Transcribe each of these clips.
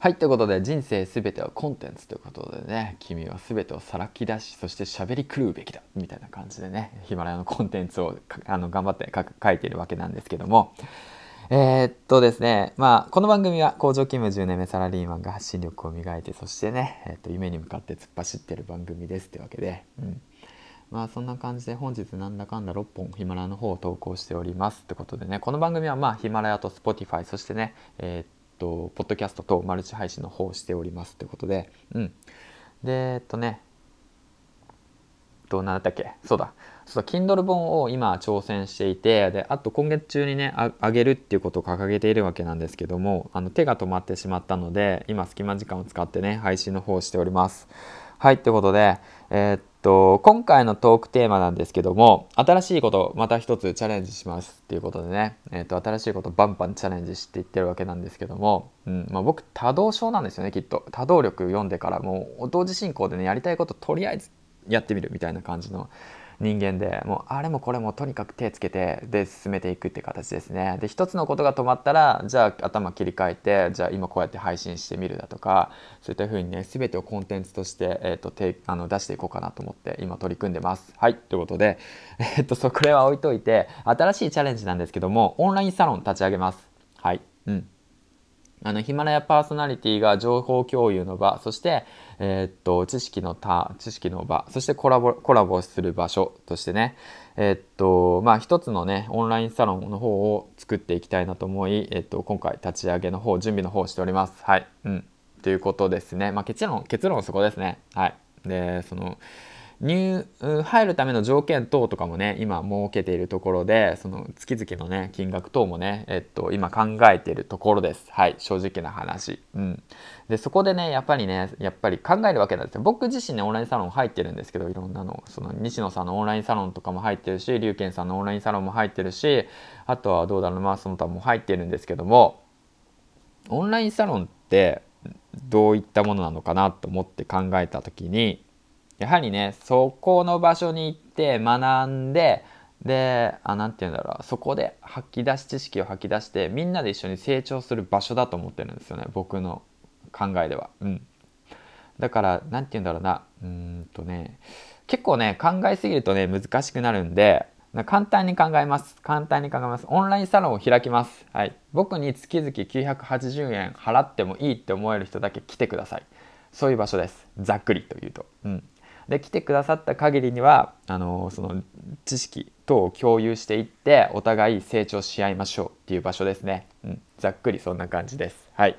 はいということで人生すべてはコンテンツということでね君はすべてをさらき出しそして喋り狂うべきだみたいな感じでねヒマラヤのコンテンツをあの頑張って書いているわけなんですけども。えー、っとですねまあこの番組は工場勤務10年目サラリーマンが発信力を磨いてそしてね、えー、っと夢に向かって突っ走ってる番組ですってわけで、うん、まあそんな感じで本日なんだかんだ6本ヒマラヤの方を投稿しておりますってことでねこの番組はまあヒマラヤと Spotify そしてねえー、っとポッドキャストとマルチ配信の方をしておりますということで、うん。で、えっとね、どうなんだっけ？そうだ。そうだ、Kindle 本を今挑戦していて、で、あと今月中にね、あげるっていうことを掲げているわけなんですけども、あの手が止まってしまったので、今隙間時間を使ってね、配信の方をしております。はい、ということで、えー、っと、今回のトークテーマなんですけども、新しいことまた一つチャレンジしますっていうことでね、えー、と、新しいことバンバンチャレンジしていってるわけなんですけども、うんまあ、僕多動症なんですよねきっと。多動力読んでからもう同時進行でねやりたいこととりあえずやってみるみたいな感じの人間でもうあれもこれもとにかく手つけてで進めていくって形ですね。で一つのことが止まったらじゃあ頭切り替えてじゃあ今こうやって配信してみるだとかそういったふうにね全てをコンテンツとして、えーと、てあの出していこうかなと思って今取り組んでます。はい。ということで、えーと、そこれは置いといて新しいチャレンジなんですけどもオンラインサロン立ち上げます。はい。うん。あのヒマラヤパーソナリティが情報共有の場そして、えー、っと知識の他知識の場そしてコラボコラボする場所としてねえー、っとまあ一つのねオンラインサロンの方を作っていきたいなと思い、えー、っと今回立ち上げの方準備の方をしております。はい。うん。ということですね。まあ結論結論そこですね。はい。でその入入るための条件等とかもね今設けているところでその月々のね金額等もね、えっと、今考えているところです。はい正直な話、うん、でそこでねやっぱりねやっぱり考えるわけなんですよ。僕自身ねオンラインサロン入ってるんですけどいろんなの。その西野さんのオンラインサロンとかも入ってるし龍賢さんのオンラインサロンも入ってるしあとはどうだろうマースの他も入ってるんですけどもオンラインサロンってどういったものなのかなと思って考えた時にやはりねそこの場所に行って学んでであ何て言うんだろうそこで吐き出し知識を吐き出してみんなで一緒に成長する場所だと思ってるんですよね僕の考えでは。うん、だから何て言うんだろうなうんとね結構ね考えすぎるとね難しくなるんで簡単に考えます。簡単に考えます。オンラインサロンを開きます。はい。僕に月々980円払ってもいいって思える人だけ来てください。そういう場所です。ざっくりと言うと。うん。で来てくださった限りにはあのその知識等を共有していってお互い成長し合いましょうっていう場所ですね、うん、ざっくりそんな感じです。はい、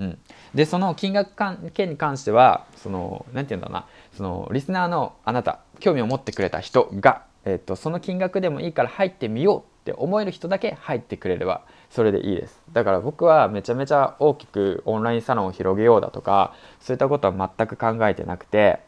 うん、でその金額関係に関してはその何て言うんだろうな。そのリスナーのあなた興味を持ってくれた人が、えっと、その金額でもいいから入ってみようって思える人だけ入ってくれればそれでいいです。だから僕はめちゃめちゃ大きくオンラインサロンを広げようだとかそういったことは全く考えてなくて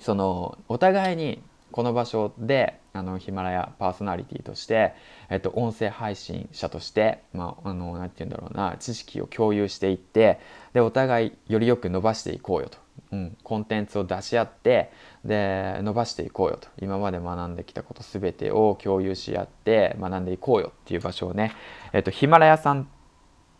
そのお互いにこの場所であのヒマラヤパーソナリティとして、えっと、音声配信者として、まあ、あのなんて言うんだろうな知識を共有していってでお互いよりよく伸ばしていこうよと、うん、コンテンツを出し合ってで伸ばしていこうよと。今まで学んできたこと全てを共有し合って学んでいこうよっていう場所をね、えっと、ヒマラヤさん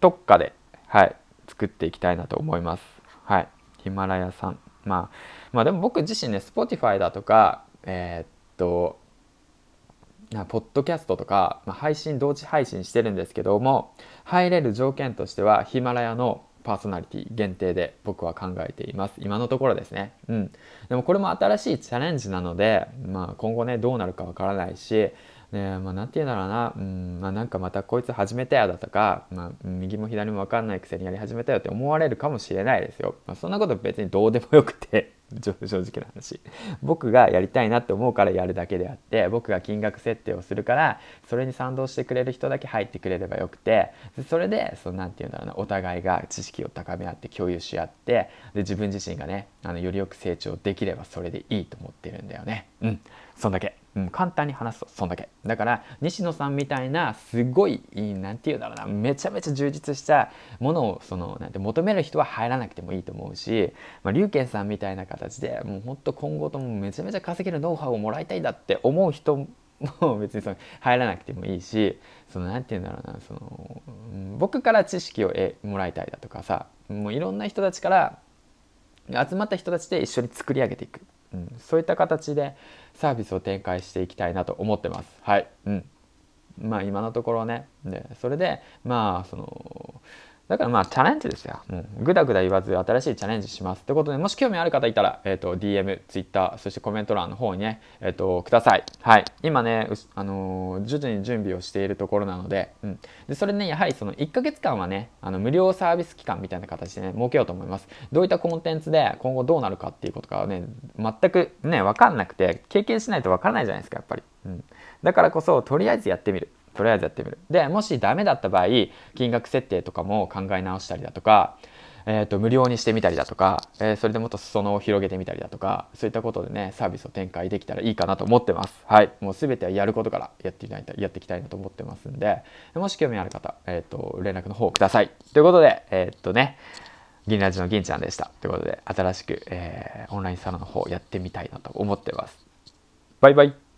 特化で、はい、作っていきたいなと思います。はい、ヒマラヤさん。まあ、まあでも僕自身ね Spotify だとかえー、っとなポッドキャストとか、まあ、配信同時配信してるんですけども入れる条件としてはヒマラヤのパーソナリティ限定で僕は考えています。今のところですね。うん。でもこれも新しいチャレンジなので、まあ、今後ねどうなるかわからないしねまあ、なんて言うんだろうな、うんまあ、なんかまたこいつ始めたよだとか、まあ、右も左も分かんないくせにやり始めたよって思われるかもしれないですよ。まあ、そんなこと別にどうでもよくて 正直な話。僕がやりたいなって思うからやるだけであって僕が金額設定をするからそれに賛同してくれる人だけ入ってくれればよくてそれでそのなんて言うんだろうなお互いが知識を高め合って共有し合ってで自分自身がねあのよりよく成長できればそれでいいと思ってるんだよね。うん。そんだけ、うん、簡単に話すとそんだけ。だから西野さんみたいなすごい何て言うんだろうなめちゃめちゃ充実したものをそのなんて求める人は入らなくてもいいと思うし、まあ、龍賢さんみたいな形でもうほんと今後ともめちゃめちゃ稼げるノウハウをもらいたいんだって思う人も別にその入らなくてもいいしその何て言うんだろうなその僕から知識を得もらいたいだとかさもういろんな人たちから集まった人たちで一緒に作り上げていく、うん、そういった形でサービスを展開していきたいなと思ってます。はい、うん、まあ今のところね。でそれでまあそのだからまあチャレンジですよ。もうぐだぐだ言わず新しいチャレンジします。ということで、もし興味ある方いたら、えっ、ー、と、DM、Twitter、そしてコメント欄の方にね、えっ、ー、と、ください。はい。今ね、あのー、徐々に準備をしているところなので、うん。で、それね、やはりその1ヶ月間はね、あの、無料サービス期間みたいな形でね、設けようと思います。どういったコンテンツで今後どうなるかっていうことがね、全くね、わかんなくて、経験しないとわからないじゃないですか、やっぱり。うん。だからこそ、とりあえずやってみる。とりあえずやってみる。で、もしダメだった場合、金額設定とかも考え直したりだとか、えーと、無料にしてみたりだとか、えー、それでもっと裾野を広げてみたりだとかそういったことでねサービスを展開できたらいいかなと思ってます。はい。もう全てはやることからやっていきたいやっていきたいなと思ってますんでもし興味ある方、えーと、連絡の方ください。ということでえっ、とね銀ラジの銀ちゃんでした。ということで新しく、えー、オンラインサロンの方やってみたいなと思ってます。バイバイ。